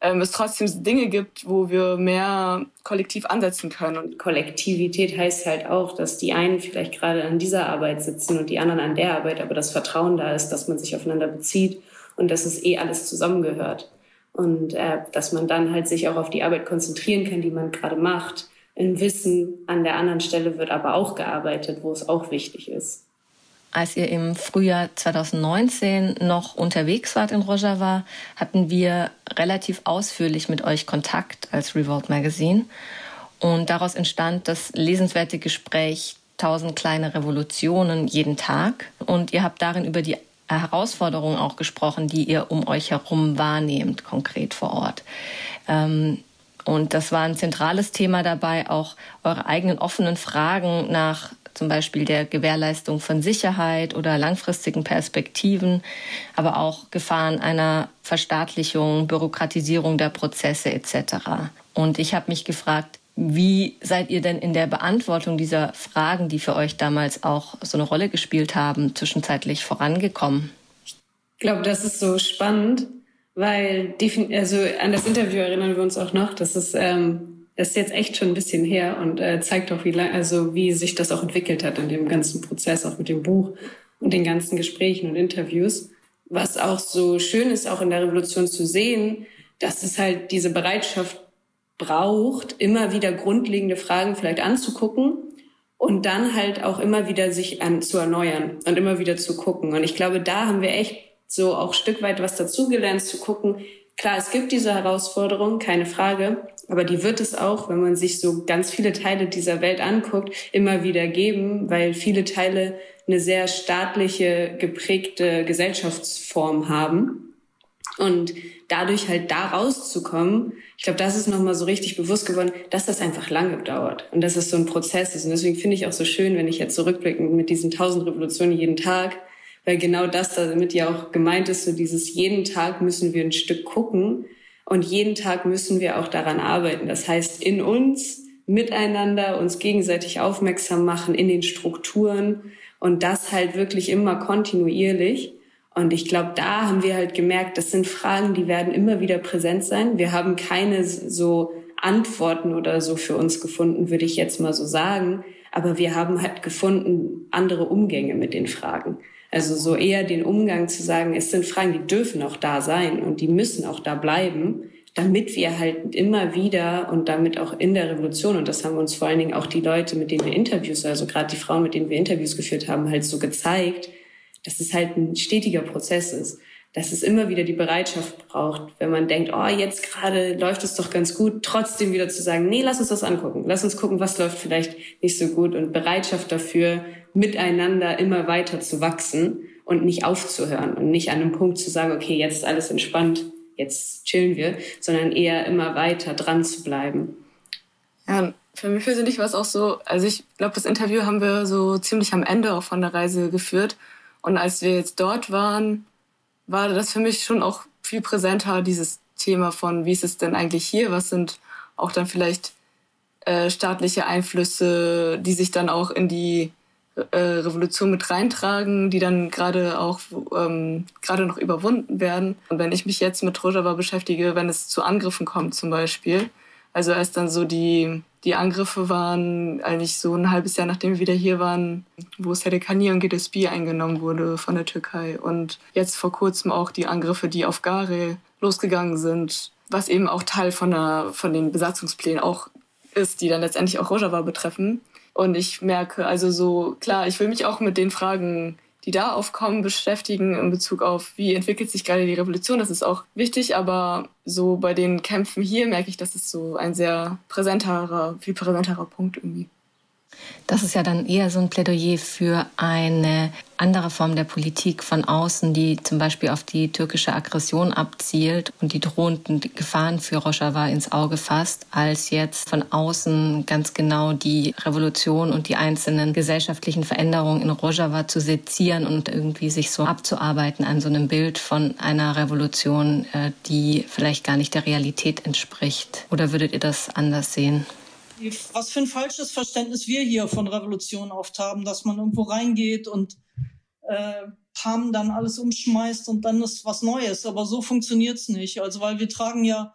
ähm, es trotzdem Dinge gibt, wo wir mehr kollektiv ansetzen können. Und Kollektivität heißt halt auch, dass die einen vielleicht gerade an dieser Arbeit sitzen und die anderen an der Arbeit, aber das Vertrauen da ist, dass man sich aufeinander bezieht und dass es eh alles zusammengehört. Und äh, dass man dann halt sich auch auf die Arbeit konzentrieren kann, die man gerade macht. Im Wissen, an der anderen Stelle wird aber auch gearbeitet, wo es auch wichtig ist. Als ihr im Frühjahr 2019 noch unterwegs wart in Rojava, hatten wir relativ ausführlich mit euch Kontakt als Revolt Magazine. Und daraus entstand das lesenswerte Gespräch 1000 kleine Revolutionen jeden Tag. Und ihr habt darin über die Herausforderungen auch gesprochen, die ihr um euch herum wahrnehmt, konkret vor Ort. Ähm, und das war ein zentrales Thema dabei, auch eure eigenen offenen Fragen nach zum Beispiel der Gewährleistung von Sicherheit oder langfristigen Perspektiven, aber auch Gefahren einer Verstaatlichung, Bürokratisierung der Prozesse etc. Und ich habe mich gefragt, wie seid ihr denn in der Beantwortung dieser Fragen, die für euch damals auch so eine Rolle gespielt haben, zwischenzeitlich vorangekommen? Ich glaube, das ist so spannend, weil also an das Interview erinnern wir uns auch noch. Das ist ähm, das ist jetzt echt schon ein bisschen her und äh, zeigt auch, wie, also wie sich das auch entwickelt hat in dem ganzen Prozess, auch mit dem Buch und den ganzen Gesprächen und Interviews. Was auch so schön ist, auch in der Revolution zu sehen, dass es halt diese Bereitschaft braucht, immer wieder grundlegende Fragen vielleicht anzugucken und dann halt auch immer wieder sich an, zu erneuern und immer wieder zu gucken. Und ich glaube, da haben wir echt so auch Stück weit was dazugelernt, zu gucken. Klar, es gibt diese Herausforderung, keine Frage, aber die wird es auch, wenn man sich so ganz viele Teile dieser Welt anguckt, immer wieder geben, weil viele Teile eine sehr staatliche, geprägte Gesellschaftsform haben. Und dadurch halt da rauszukommen, ich glaube, das ist nochmal so richtig bewusst geworden, dass das einfach lange dauert und dass es so ein Prozess ist. Und deswegen finde ich auch so schön, wenn ich jetzt zurückblicke mit diesen tausend Revolutionen jeden Tag, weil genau das damit ja auch gemeint ist, so dieses jeden Tag müssen wir ein Stück gucken und jeden Tag müssen wir auch daran arbeiten. Das heißt, in uns, miteinander, uns gegenseitig aufmerksam machen, in den Strukturen und das halt wirklich immer kontinuierlich. Und ich glaube, da haben wir halt gemerkt, das sind Fragen, die werden immer wieder präsent sein. Wir haben keine so Antworten oder so für uns gefunden, würde ich jetzt mal so sagen. Aber wir haben halt gefunden andere Umgänge mit den Fragen. Also so eher den Umgang zu sagen, es sind Fragen, die dürfen auch da sein und die müssen auch da bleiben, damit wir halt immer wieder und damit auch in der Revolution, und das haben uns vor allen Dingen auch die Leute, mit denen wir Interviews, also gerade die Frauen, mit denen wir Interviews geführt haben, halt so gezeigt, dass es halt ein stetiger Prozess ist dass es immer wieder die Bereitschaft braucht, wenn man denkt, oh, jetzt gerade läuft es doch ganz gut, trotzdem wieder zu sagen, nee, lass uns das angucken. Lass uns gucken, was läuft vielleicht nicht so gut und Bereitschaft dafür, miteinander immer weiter zu wachsen und nicht aufzuhören und nicht an einem Punkt zu sagen, okay, jetzt ist alles entspannt, jetzt chillen wir, sondern eher immer weiter dran zu bleiben. Ja, für mich persönlich war es auch so, also ich glaube, das Interview haben wir so ziemlich am Ende auch von der Reise geführt. Und als wir jetzt dort waren, war das für mich schon auch viel präsenter, dieses Thema von, wie ist es denn eigentlich hier? Was sind auch dann vielleicht äh, staatliche Einflüsse, die sich dann auch in die äh, Revolution mit reintragen, die dann gerade auch ähm, gerade noch überwunden werden. Und wenn ich mich jetzt mit Rojava beschäftige, wenn es zu Angriffen kommt zum Beispiel, also als dann so die, die Angriffe waren, eigentlich so ein halbes Jahr nachdem wir wieder hier waren, wo Sedekani und GDSB eingenommen wurde von der Türkei. Und jetzt vor kurzem auch die Angriffe, die auf Gare losgegangen sind, was eben auch Teil von, der, von den Besatzungsplänen auch ist, die dann letztendlich auch Rojava betreffen. Und ich merke also so, klar, ich will mich auch mit den Fragen die da aufkommen, beschäftigen in Bezug auf, wie entwickelt sich gerade die Revolution. Das ist auch wichtig, aber so bei den Kämpfen hier merke ich, dass es so ein sehr präsenterer, viel präsenterer Punkt irgendwie. Das ist ja dann eher so ein Plädoyer für eine andere Form der Politik von außen, die zum Beispiel auf die türkische Aggression abzielt und die drohenden Gefahren für Rojava ins Auge fasst, als jetzt von außen ganz genau die Revolution und die einzelnen gesellschaftlichen Veränderungen in Rojava zu sezieren und irgendwie sich so abzuarbeiten an so einem Bild von einer Revolution, äh, die vielleicht gar nicht der Realität entspricht. Oder würdet ihr das anders sehen? Was für ein falsches Verständnis wir hier von Revolution oft haben, dass man irgendwo reingeht und äh, Pam dann alles umschmeißt und dann ist was Neues. Aber so funktioniert es nicht. Also weil wir tragen ja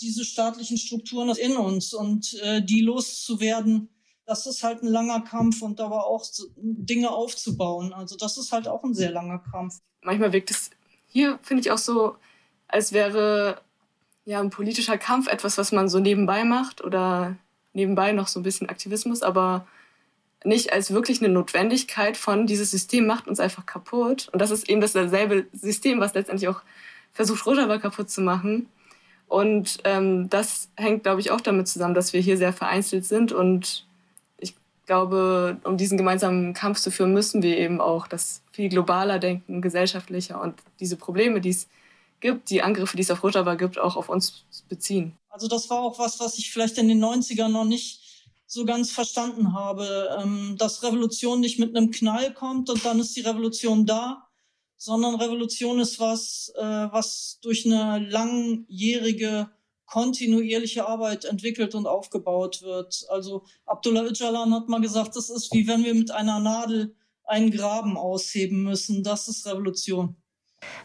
diese staatlichen Strukturen in uns und äh, die loszuwerden, das ist halt ein langer Kampf und aber auch so Dinge aufzubauen. Also das ist halt auch ein sehr langer Kampf. Manchmal wirkt es hier, finde ich, auch so, als wäre ja ein politischer Kampf etwas, was man so nebenbei macht oder nebenbei noch so ein bisschen Aktivismus, aber nicht als wirklich eine Notwendigkeit von dieses System macht uns einfach kaputt. Und das ist eben dasselbe System, was letztendlich auch versucht, Rojava kaputt zu machen. Und ähm, das hängt, glaube ich, auch damit zusammen, dass wir hier sehr vereinzelt sind. Und ich glaube, um diesen gemeinsamen Kampf zu führen, müssen wir eben auch das viel globaler denken, gesellschaftlicher und diese Probleme, die es gibt, die Angriffe, die es auf Rojava gibt, auch auf uns beziehen. Also das war auch was, was ich vielleicht in den 90ern noch nicht so ganz verstanden habe, ähm, dass Revolution nicht mit einem Knall kommt und dann ist die Revolution da, sondern Revolution ist was, äh, was durch eine langjährige kontinuierliche Arbeit entwickelt und aufgebaut wird. Also Abdullah Öcalan hat mal gesagt, das ist wie wenn wir mit einer Nadel einen Graben ausheben müssen. Das ist Revolution.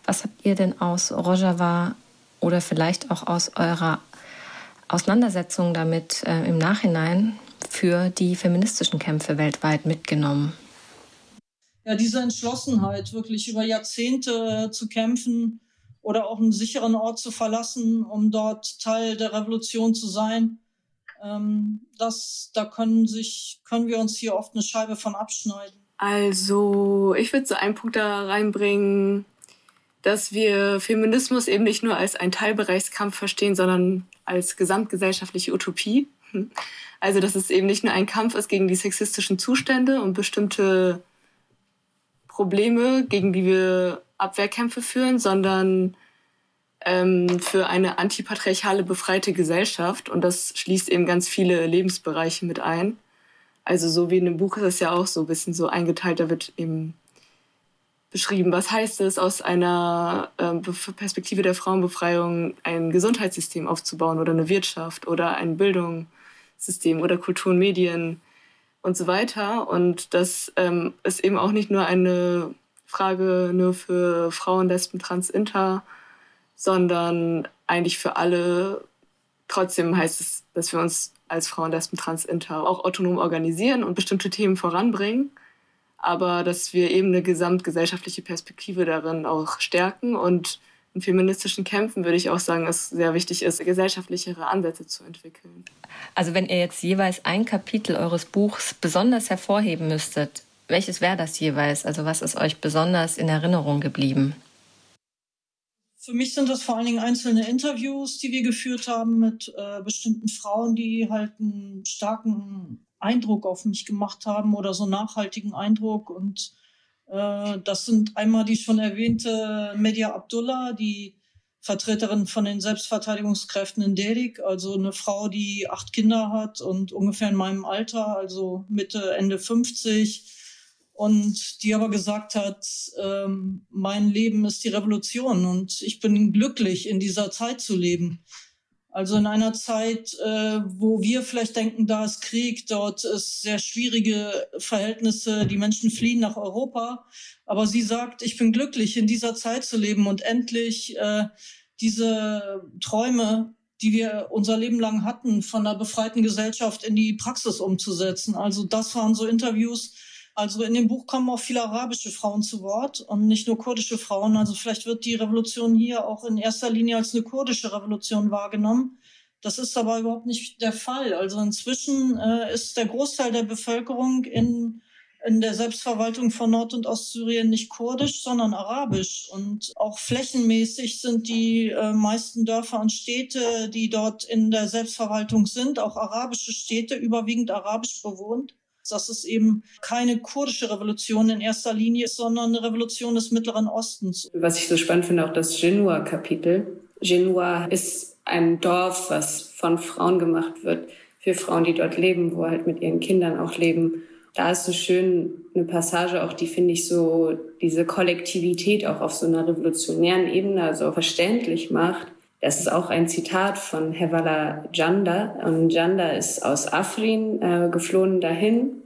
Was habt ihr denn aus Rojava oder vielleicht auch aus eurer Auseinandersetzung damit äh, im Nachhinein für die feministischen Kämpfe weltweit mitgenommen? Ja, diese Entschlossenheit, wirklich über Jahrzehnte zu kämpfen oder auch einen sicheren Ort zu verlassen, um dort Teil der Revolution zu sein, ähm, das, da können, sich, können wir uns hier oft eine Scheibe von abschneiden. Also, ich würde so einen Punkt da reinbringen, dass wir Feminismus eben nicht nur als einen Teilbereichskampf verstehen, sondern als gesamtgesellschaftliche Utopie. Also, dass es eben nicht nur ein Kampf ist gegen die sexistischen Zustände und bestimmte Probleme, gegen die wir Abwehrkämpfe führen, sondern ähm, für eine antipatriarchale, befreite Gesellschaft. Und das schließt eben ganz viele Lebensbereiche mit ein. Also so wie in dem Buch ist es ja auch so ein bisschen so eingeteilt, da wird eben beschrieben, was heißt es, aus einer ähm, Perspektive der Frauenbefreiung ein Gesundheitssystem aufzubauen oder eine Wirtschaft oder ein Bildungssystem oder Kultur und Medien und so weiter. Und das ähm, ist eben auch nicht nur eine Frage nur für Frauen, Lesben, Trans, Inter, sondern eigentlich für alle. Trotzdem heißt es, dass wir uns als Frauen, Lesben, Trans, Inter auch autonom organisieren und bestimmte Themen voranbringen aber dass wir eben eine gesamtgesellschaftliche Perspektive darin auch stärken und in feministischen Kämpfen würde ich auch sagen, es sehr wichtig ist, gesellschaftlichere Ansätze zu entwickeln. Also wenn ihr jetzt jeweils ein Kapitel eures Buchs besonders hervorheben müsstet, welches wäre das jeweils? Also was ist euch besonders in Erinnerung geblieben? Für mich sind das vor allen Dingen einzelne Interviews, die wir geführt haben mit äh, bestimmten Frauen, die halt einen starken Eindruck auf mich gemacht haben oder so nachhaltigen Eindruck. Und äh, das sind einmal die schon erwähnte Media Abdullah, die Vertreterin von den Selbstverteidigungskräften in Derik, also eine Frau, die acht Kinder hat und ungefähr in meinem Alter, also Mitte, Ende 50, und die aber gesagt hat, ähm, mein Leben ist die Revolution und ich bin glücklich, in dieser Zeit zu leben. Also in einer Zeit, äh, wo wir vielleicht denken, da ist Krieg, dort ist sehr schwierige Verhältnisse, die Menschen fliehen nach Europa. Aber sie sagt, ich bin glücklich, in dieser Zeit zu leben und endlich äh, diese Träume, die wir unser Leben lang hatten, von einer befreiten Gesellschaft in die Praxis umzusetzen. Also das waren so Interviews, also in dem Buch kommen auch viele arabische Frauen zu Wort und nicht nur kurdische Frauen. Also vielleicht wird die Revolution hier auch in erster Linie als eine kurdische Revolution wahrgenommen. Das ist aber überhaupt nicht der Fall. Also inzwischen äh, ist der Großteil der Bevölkerung in, in der Selbstverwaltung von Nord- und Ostsyrien nicht kurdisch, sondern arabisch. Und auch flächenmäßig sind die äh, meisten Dörfer und Städte, die dort in der Selbstverwaltung sind, auch arabische Städte, überwiegend arabisch bewohnt dass es eben keine kurdische Revolution in erster Linie ist, sondern eine Revolution des Mittleren Ostens. Was ich so spannend finde, auch das Genua-Kapitel. Genua ist ein Dorf, was von Frauen gemacht wird, für Frauen, die dort leben, wo halt mit ihren Kindern auch leben. Da ist so schön eine Passage, auch die finde ich so diese Kollektivität auch auf so einer revolutionären Ebene, also verständlich macht. Das ist auch ein Zitat von Hevala Janda. Und Janda ist aus Afrin äh, geflohen dahin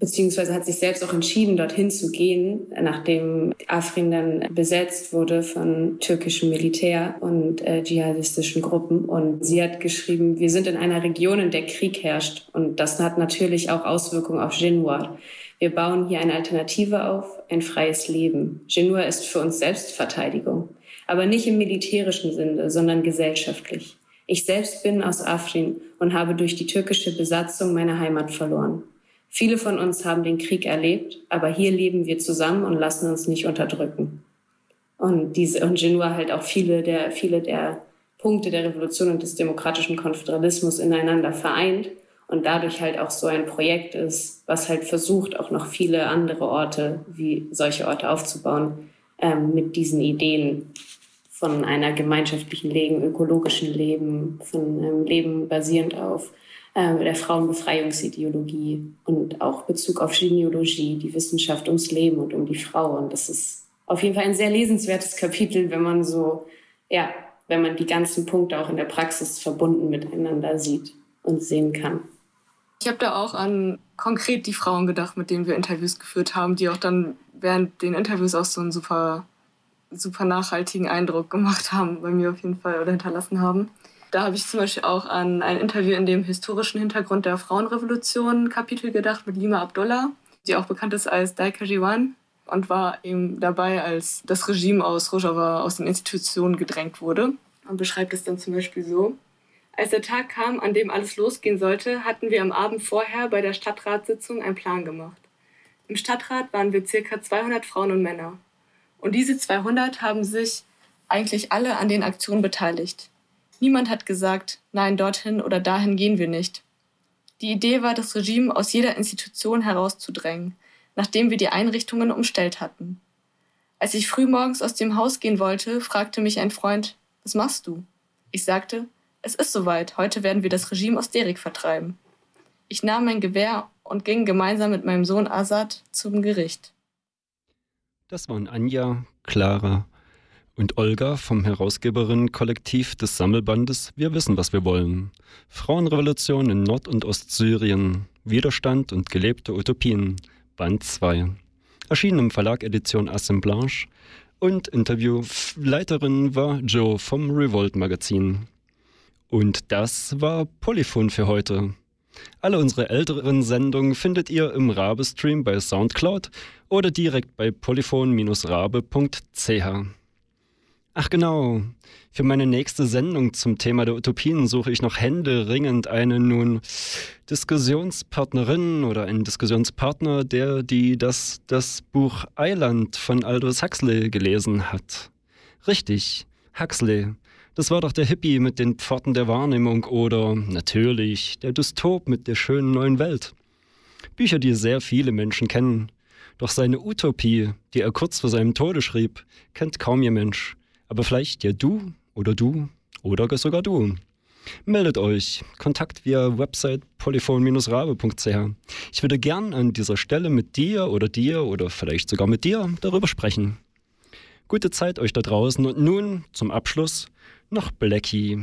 beziehungsweise hat sich selbst auch entschieden, dorthin zu gehen, nachdem Afrin dann besetzt wurde von türkischem Militär und äh, dschihadistischen Gruppen. Und sie hat geschrieben, wir sind in einer Region, in der Krieg herrscht. Und das hat natürlich auch Auswirkungen auf Genua. Wir bauen hier eine Alternative auf, ein freies Leben. Genua ist für uns Selbstverteidigung, aber nicht im militärischen Sinne, sondern gesellschaftlich. Ich selbst bin aus Afrin und habe durch die türkische Besatzung meine Heimat verloren. Viele von uns haben den Krieg erlebt, aber hier leben wir zusammen und lassen uns nicht unterdrücken. Und diese, und Genua halt auch viele der, viele der Punkte der Revolution und des demokratischen Konföderalismus ineinander vereint und dadurch halt auch so ein Projekt ist, was halt versucht, auch noch viele andere Orte wie solche Orte aufzubauen, ähm, mit diesen Ideen von einer gemeinschaftlichen Leben, ökologischen Leben, von einem Leben basierend auf äh, der Frauenbefreiungsideologie und auch Bezug auf Genealogie, die Wissenschaft ums Leben und um die Frau. Und das ist auf jeden Fall ein sehr lesenswertes Kapitel, wenn man so, ja, wenn man die ganzen Punkte auch in der Praxis verbunden miteinander sieht und sehen kann. Ich habe da auch an konkret die Frauen gedacht, mit denen wir Interviews geführt haben, die auch dann während den Interviews auch so einen super, super nachhaltigen Eindruck gemacht haben, bei mir auf jeden Fall oder hinterlassen haben. Da habe ich zum Beispiel auch an ein Interview in dem historischen Hintergrund der Frauenrevolution Kapitel gedacht mit Lima Abdullah, die auch bekannt ist als Daika Jiwan und war eben dabei, als das Regime aus Rojava aus den Institutionen gedrängt wurde und beschreibt es dann zum Beispiel so. Als der Tag kam, an dem alles losgehen sollte, hatten wir am Abend vorher bei der Stadtratssitzung einen Plan gemacht. Im Stadtrat waren wir circa 200 Frauen und Männer. Und diese 200 haben sich eigentlich alle an den Aktionen beteiligt. Niemand hat gesagt, nein, dorthin oder dahin gehen wir nicht. Die Idee war, das Regime aus jeder Institution herauszudrängen, nachdem wir die Einrichtungen umstellt hatten. Als ich frühmorgens aus dem Haus gehen wollte, fragte mich ein Freund, was machst du? Ich sagte, es ist soweit, heute werden wir das Regime aus Derik vertreiben. Ich nahm mein Gewehr und ging gemeinsam mit meinem Sohn Asad zum Gericht. Das waren Anja, Clara und Olga vom Herausgeberinnen-Kollektiv des Sammelbandes Wir wissen, was wir wollen. Frauenrevolution in Nord- und Ostsyrien. Widerstand und gelebte Utopien. Band 2. Erschienen im Verlag Edition Assemblage. Und Interviewleiterin war Joe vom Revolt Magazin. Und das war Polyphon für heute. Alle unsere älteren Sendungen findet ihr im Rabe-Stream bei Soundcloud oder direkt bei polyphon-rabe.ch. Ach genau, für meine nächste Sendung zum Thema der Utopien suche ich noch händeringend eine nun Diskussionspartnerin oder einen Diskussionspartner, der die das, das Buch Eiland von Aldous Huxley gelesen hat. Richtig, Huxley. Das war doch der Hippie mit den Pforten der Wahrnehmung oder natürlich der Dystop mit der schönen neuen Welt. Bücher, die sehr viele Menschen kennen. Doch seine Utopie, die er kurz vor seinem Tode schrieb, kennt kaum ihr Mensch. Aber vielleicht ja du oder du oder sogar du. Meldet euch. Kontakt via Website polyphon-rabe.ch. Ich würde gern an dieser Stelle mit dir oder dir oder vielleicht sogar mit dir darüber sprechen. Gute Zeit euch da draußen und nun zum Abschluss noch Blackie.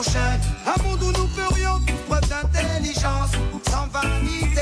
Un monde où nous ferions preuve d'intelligence, sans vanité.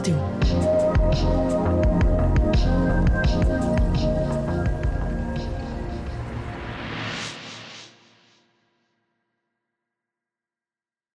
对